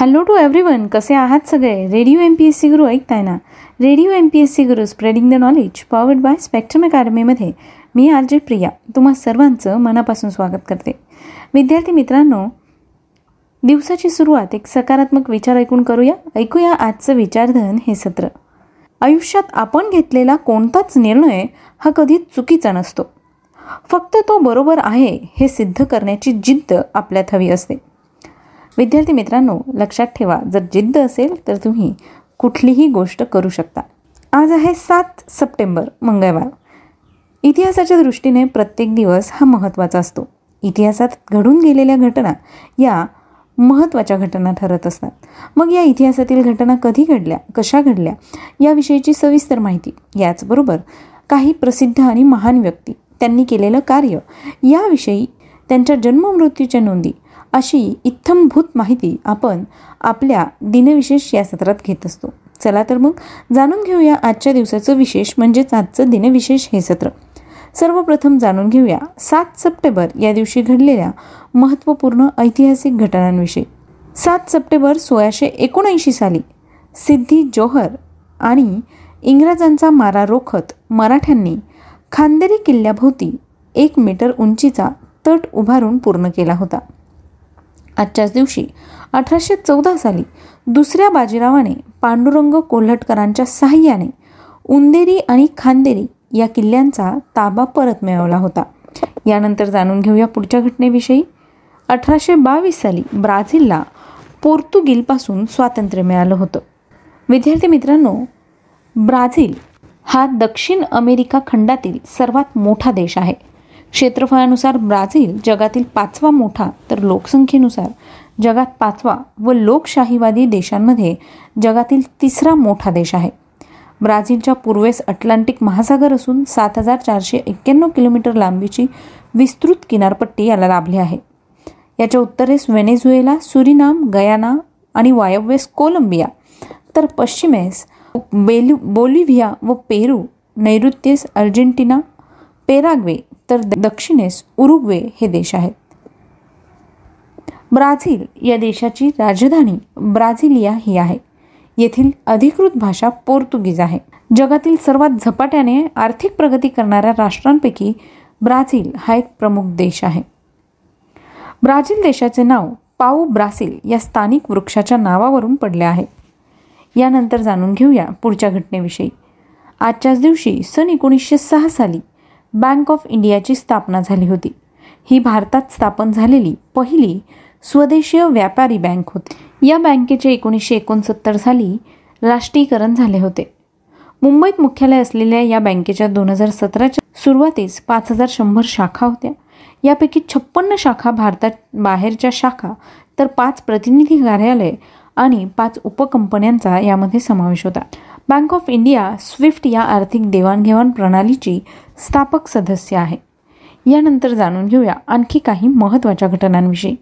Hello to every one कसे आहात सगळे? Radio M P S C Guru ऐकताय ना? Radio M P S C Guru spreading the knowledge powered by Spectrum अकॅडमीमध्ये मी R J Priya. तुम्हा सर्वांचं मनापासून स्वागत करते. विद्यार्थी मित्रांनो दिवसाची सुरुवात एक सकारात्मक विचार ऐकून करूया. ऐकूया आजचं विचारधन हे सत्र. आयुष्यात आपण घेतलेला कोणताच निर्णय हा कधीच चुकीचा नसतो. फक्त तो बरोबर आहे हे सिद्ध करण्याची जिद्द आपल्यात हवी असते. विद्यार्थी मित्रांनो लक्षात ठेवा जर जिद्द असेल तर तुम्ही कुठलीही गोष्ट करू शकता. आज आहे सात सप्टेंबर मंगळवार. इतिहासाच्या दृष्टीने प्रत्येक दिवस हा महत्त्वाचा असतो. इतिहासात घडून गेलेल्या घटना या महत्त्वाच्या घटना ठरत असतात. मग या इतिहासातील घटना कधी घडल्या कशा घडल्या याविषयीची सविस्तर माहिती याचबरोबर काही प्रसिद्ध आणि महान व्यक्ती त्यांनी केलेलं कार्य याविषयी त्यांच्या जन्ममृत्यूच्या नोंदी अशी इत्थंभूत माहिती आपण आपल्या दिनविशेष या सत्रात घेत असतो. चला तर मग जाणून घेऊया आजच्या दिवसाचं विशेष म्हणजेच आजचं दिनविशेष हे सत्र. सर्वप्रथम जाणून घेऊया सात सप्टेंबर या दिवशी घडलेल्या महत्त्वपूर्ण ऐतिहासिक घटनांविषयी. सात सप्टेंबर सोळाशे एकोणऐंशी साली सिद्धी जोहर आणि इंग्रजांचा मारा रोखत मराठ्यांनी खांदेरी किल्ल्याभोवती एक मीटर उंचीचा तट उभारून पूर्ण केला होता. आजच्याच दिवशी अठराशे चौदा साली दुसऱ्या बाजीरावाने पांडुरंग कोल्हटकरांच्या साह्याने उंदेरी आणि खांदेरी या किल्ल्यांचा ताबा परत मिळवला होता. यानंतर जाणून घेऊया पुढच्या घटनेविषयी. अठराशे बावीस साली ब्राझीलला पोर्तुगीलपासून स्वातंत्र्य मिळालं होतं. विद्यार्थी मित्रांनो ब्राझील हा दक्षिण अमेरिका खंडातील सर्वात मोठा देश आहे. क्षेत्रफळानुसार ब्राझील जगातील पाचवा मोठा तर लोकसंख्येनुसार जगात पाचवा व लोकशाहीवादी देशांमध्ये जगातील तिसरा मोठा देश आहे. ब्राझीलच्या पूर्वेस अटलांटिक महासागर असून सात हजार चारशे एक्क्याण्णव किलोमीटर लांबीची विस्तृत किनारपट्टी याला लाभली आहे. याच्या उत्तरेस व्हेनेझुएला सुरिनाम गयाना आणि वायव्येस कोलंबिया तर पश्चिमेस बेलु बोलिव्हिया व पेरू नैऋत्येस अर्जेंटिना पेराग्वे तर दक्षिणेस उरुग्वे हे देश आहेत. ब्राझील या देशाची राजधानी ब्राझिलिया ही आहे. येथील अधिकृत भाषा पोर्तुगीज आहे. जगातील सर्वात झपाट्याने आर्थिक प्रगती करणाऱ्या राष्ट्रांपैकी ब्राझील हा एक प्रमुख देश आहे. ब्राझील देशाचे नाव पाऊ ब्रासिल या स्थानिक वृक्षाच्या नावावरून पडले आहे. यानंतर जाणून घेऊया पुढच्या घटनेविषयी. आजच्याच दिवशी सन एकोणीसशे सहा साली बँक ऑफ इंडियाची स्थापना झाली होती. ही भारतात स्थापन झालेली पहिली स्वदेशीय व्यापारी बँक होती. या बँकेचे एकोणीसशे एकोणसत्तर साली राष्ट्रीयकरण झाले होते. मुंबईत मुख्यालय असलेल्या या बँकेच्या दोन हजार सतराच्या सुरुवातीस पाच हजार शंभर शाखा होत्या. यापैकी छप्पन्न शाखा भारतात बाहेरच्या शाखा तर पाच प्रतिनिधी कार्यालय आणि पाच उपकंपन्यांचा यामध्ये समावेश होता. बँक ऑफ इंडिया स्विफ्ट या आर्थिक देवाणघेवाण प्रणालीची स्थापक सदस्य आहे. यानंतर जाणून घेऊया आणखी काही महत्त्वाच्या घटनांविषयी.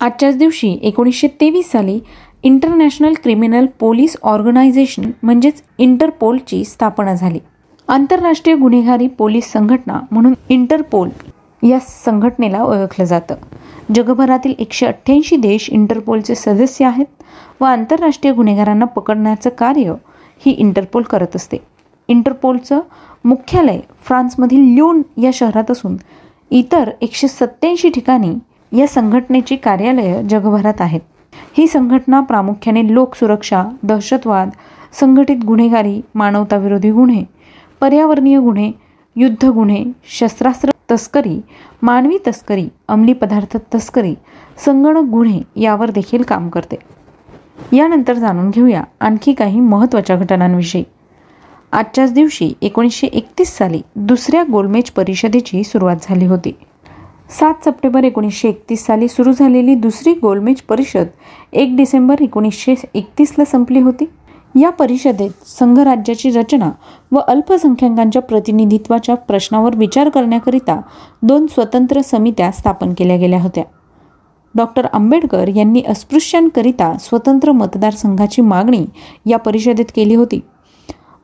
आजच्याच दिवशी एकोणीसशे तेवीस साली इंटरनॅशनल क्रिमिनल पोलीस ऑर्गनायझेशन म्हणजेच इंटरपोलची स्थापना झाली. आंतरराष्ट्रीय गुन्हेगारी पोलीस संघटना म्हणून इंटरपोल या संघटनेला ओळखलं जातं. जगभरातील एकशे अठ्ठ्याऐंशी देश इंटरपोलचे सदस्य आहेत व आंतरराष्ट्रीय गुन्हेगारांना पकडण्याचं कार्य ही इंटरपोल करत असते. इंटरपोलचं मुख्यालय फ्रान्समधील ल्यून या शहरात असून इतर एकशे सत्त्याऐंशी ठिकाणी या संघटनेची कार्यालयं जगभरात आहेत. ही संघटना प्रामुख्याने लोकसुरक्षा दहशतवाद संघटित गुन्हेगारी मानवताविरोधी गुन्हे पर्यावरणीय गुन्हे युद्ध गुन्हे शस्त्रास्त्र तस्करी मानवी तस्करी अंमली पदार्थ तस्करी संगणक गुन्हे यावर देखील काम करते. यानंतर जाणून घेऊया आणखी काही महत्त्वाच्या घटनांविषयी. आजच्याच दिवशी एकोणीसशे एकतीस साली दुसऱ्या गोलमेज परिषदेची सुरुवात झाली होती. सात सप्टेंबर एकोणीसशे एकतीस साली सुरू झालेली दुसरी गोलमेज परिषद एक डिसेंबर एकोणीसशे एकतीसला संपली होती. या परिषदेत संघराज्याची रचना व अल्पसंख्याकांच्या प्रतिनिधित्वाच्या प्रश्नावर विचार करण्याकरिता दोन स्वतंत्र समित्या स्थापन केल्या गेल्या होत्या. डॉक्टर आंबेडकर यांनी अस्पृश्यांकरिता स्वतंत्र मतदारसंघाची मागणी या परिषदेत केली होती.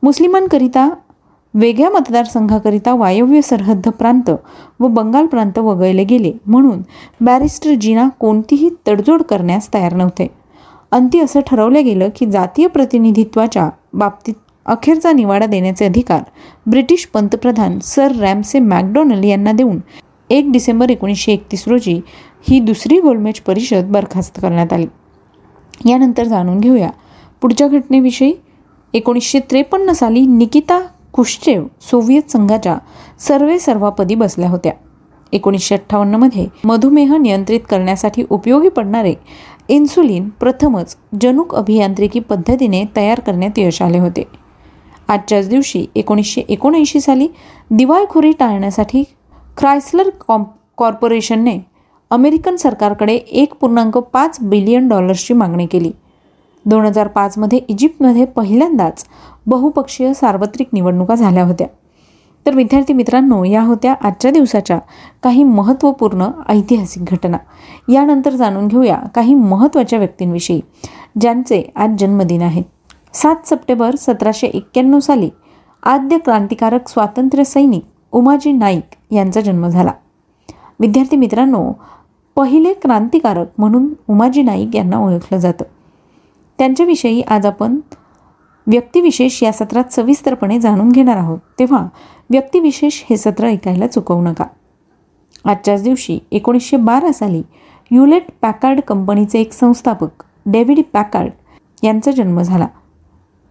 मुस्लिमांकरिता वेगळ्या मतदारसंघाकरिता वायव्य सरहद्द प्रांत व बंगाल प्रांत वगळले गेले म्हणून बॅरिस्टर जीना कोणतीही तडजोड करण्यास तयार नव्हते. अंती असं ठरवलं गेलं की जातीय प्रतिनिधित्वाच्या बाबतीत अखेरचा निवाडा देण्याचे अधिकार ब्रिटिश पंतप्रधान सर रॅमसे मॅकडोनल यांना देऊन एक डिसेंबर एकोणीसशे एकतीस रोजी ही दुसरी गोलमेज परिषद बरखास्त करण्यात आली. यानंतर जाणून घेऊया पुढच्या घटनेविषयी. एकोणीसशे त्रेपन्न साली निकिता कुश्चेव सोव्हिएत संघाच्या सर्वे सर्वापदी बसल्या होत्या. एकोणीसशे अठ्ठावन्नमध्ये मधुमेह नियंत्रित करण्यासाठी उपयोगी पडणारे इन्सुलिन प्रथमच जनुक अभियांत्रिकी पद्धतीने तयार करण्यात यश आले होते. आजच्याच दिवशी एकोणीसशे एकोणऐंशी साली दिवाळखोरी टाळण्यासाठी क्रायसलर कॉम कॉर्पोरेशनने अमेरिकन सरकारकडे एक पूर्णांक पाच बिलियन डॉलर्सची मागणी केली. दोन हजार पाचमध्ये इजिप्तमध्ये पहिल्यांदाच बहुपक्षीय सार्वत्रिक निवडणुका झाल्या होत्या. तर विद्यार्थी मित्रांनो या होत्या आजच्या दिवसाच्या काही महत्त्वपूर्ण ऐतिहासिक घटना. यानंतर जाणून घेऊया काही महत्त्वाच्या व्यक्तींविषयी ज्यांचे आज जन्मदिन आहेत सात सप्टेंबर सतराशे एक्क्याण्णव साली आद्य क्रांतिकारक स्वातंत्र्य सैनिक उमाजी नाईक यांचा जन्म झाला. विद्यार्थी मित्रांनो पहिले क्रांतिकारक म्हणून उमाजी नाईक यांना ओळखलं जातं. त्यांच्याविषयी आज आपण व्यक्तिविशेष या सत्रात सविस्तरपणे जाणून घेणार आहोत. तेव्हा व्यक्तिविशेष हे सत्र ऐकायला चुकवू नका. आजच्याच दिवशी एकोणीसशे बारा साली युलेट पॅकार्ड कंपनीचे एक संस्थापक डेव्हिड पॅकार्ड यांचा जन्म झाला.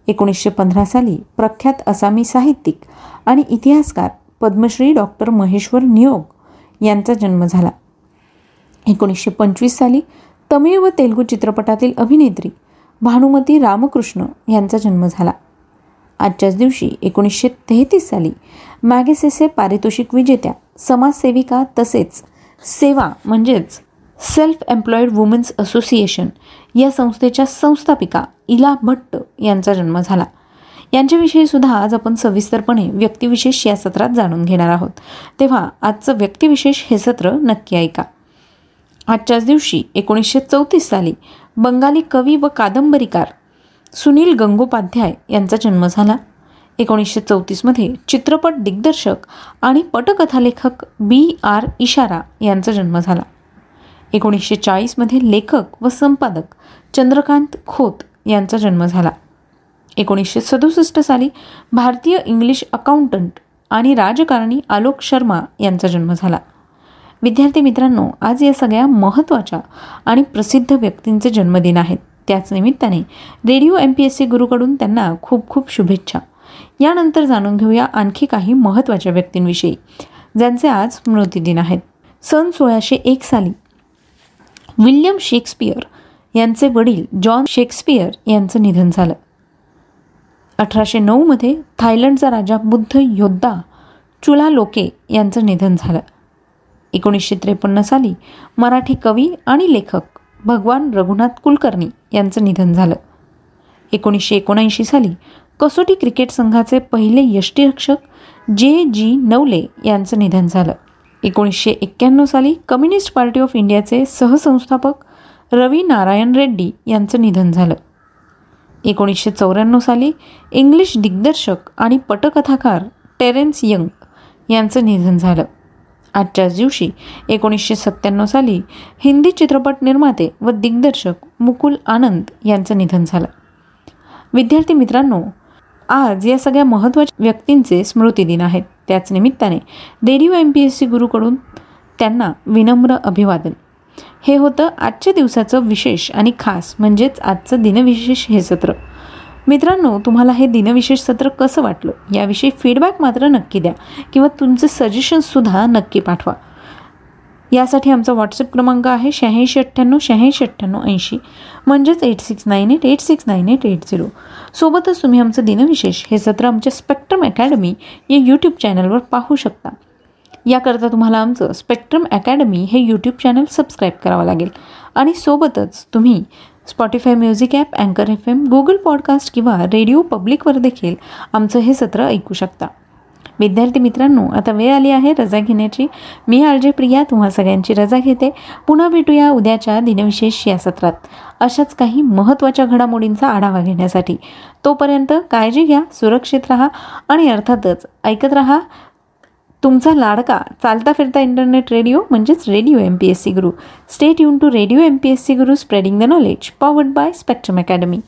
एकोणीसशे पंधरा साली प्रख्यात असामी साहित्यिक आणि इतिहासकार पद्मश्री डॉक्टर महेश्वर नियोग यांचा जन्म झाला. एकोणीसशे पंचवीस साली तमिळ व तेलुगू चित्रपटातील अभिनेत्री भानुमती रामकृष्ण यांचा जन्म झाला. आजच्याच दिवशी एकोणीसशे तेहतीस साली मॅगेसेसे पारितोषिक विजेत्या समाजसेविका तसेच सेवा म्हणजेच सेल्फ एम्प्लॉईड वुमेन्स असोसिएशन या संस्थेच्या संस्थापिका इला भट्ट यांचा जन्म झाला. यांच्याविषयी सुद्धा आज आपण सविस्तरपणे व्यक्तिविशेष या सत्रात जाणून घेणार आहोत. तेव्हा आजचं व्यक्तिविशेष हे सत्र नक्की ऐका. आजच्याच दिवशी एकोणीसशे चौतीस साली बंगाली कवी व कादंबरीकार सुनील गंगोपाध्याय यांचा जन्म झाला. एकोणीसशे चौतीसमध्ये चित्रपट दिग्दर्शक आणि पटकथालेखक बी आर इशारा यांचा जन्म झाला. एकोणीसशे चाळीसमध्ये लेखक व संपादक चंद्रकांत खोत यांचा जन्म झाला. एकोणीसशे सदुसष्ट साली भारतीय इंग्लिश अकाउंटंट आणि राजकारणी आलोक शर्मा यांचा जन्म झाला. विद्यार्थी मित्रांनो आज या सगळ्या महत्त्वाच्या आणि प्रसिद्ध व्यक्तींचे जन्मदिन आहेत. त्याच निमित्ताने radio M P S C गुरुकडून त्यांना खूप खूप शुभेच्छा. यानंतर जाणून घेऊया आणखी काही महत्त्वाच्या व्यक्तींविषयी ज्यांचे आज स्मृतिदिन आहेत. सन सोळाशे एक साली विल्यम शेक्सपियर यांचे वडील जॉन शेक्सपियर यांचं निधन झालं. अठराशे नऊमध्ये थायलंडचा राजा बुद्ध योद्धा चुला लोके यांचं निधन झालं. एकोणीसशे त्रेपन्न साली मराठी कवी आणि लेखक भगवान रघुनाथ कुलकर्णी यांचं निधन झालं. एकोणीसशे एकोणऐंशी साली कसोटी क्रिकेट संघाचे पहिले यष्टीरक्षक जे जी नवले यांचं निधन झालं. एकोणीसशे एक्क्याण्णव साली कम्युनिस्ट पार्टी ऑफ इंडियाचे सहसंस्थापक रवी नारायण रेड्डी यांचं निधन झालं. एकोणीसशे चौऱ्याण्णव साली इंग्लिश दिग्दर्शक आणि पटकथाकार टेरेन्स यंग यांचं निधन झालं. आजच्याच दिवशी एकोणीसशे सत्त्याण्णव साली हिंदी चित्रपट निर्माते व दिग्दर्शक मुकुल आनंद यांचं निधन झालं. विद्यार्थी मित्रांनो आज या सगळ्या महत्त्वाच्या व्यक्तींचे स्मृतिदिन आहेत. त्याच निमित्ताने radio M P S C गुरुकडून त्यांना विनम्र अभिवादन. हे होतं आजच्या दिवसाचं विशेष आणि खास म्हणजेच आजचं दिनविशेष हे सत्र. मित्रांनो तुम्हाला हे दिनविशेष सत्र कसं वाटलं? याविषयी फीडबॅक मात्र नक्की द्या किंवा तुमचे सजेशन्ससुद्धा नक्की पाठवा. यासाठी आमचा व्हॉट्सअप क्रमांक आहे शहाऐंशी अठ्ठ्याण्णव शहाऐंशी अठ्ठ्याण्णव ऐंशी. म्हणजेच eight six nine eight eight six nine eight eight zero सोबतच तुम्ही आमचं दिनविशेष हे सत्र आमच्या स्पेक्ट्रम अकॅडमी या यूट्यूब चॅनलवर पाहू शकता. याकरता तुम्हाला आमचं स्पेक्ट्रम अकॅडमी हे यूट्यूब चॅनल सबस्क्राईब करावं लागेल. आणि सोबतच तुम्ही स्पॉटीफाय म्युझिक ॲप अँकर एफ एम गुगल पॉडकास्ट किंवा रेडिओ पब्लिकवर देखील आमचं हे सत्र ऐकू शकता. विद्यार्थी मित्रांनो आता वेळ आली आहे रजा घेण्याची. मी आळजे प्रिया तुम्हा सगळ्यांची रजा घेते. पुन्हा भेटूया उद्याच्या दिनविशेष या सत्रात. अशाच काही महत्त्वाच्या घडामोडींचा आढावा घेण्यासाठी. तोपर्यंत काळजी घ्या सुरक्षित राहा आणि अर्थातच ऐकत राहा. तुमचा लाडका चालता फिरता इंटरनेट रेडिओ म्हणजेच radio M P S C Guru stay युन to radio M P S C Guru spreading the knowledge powered by Spectrum Academy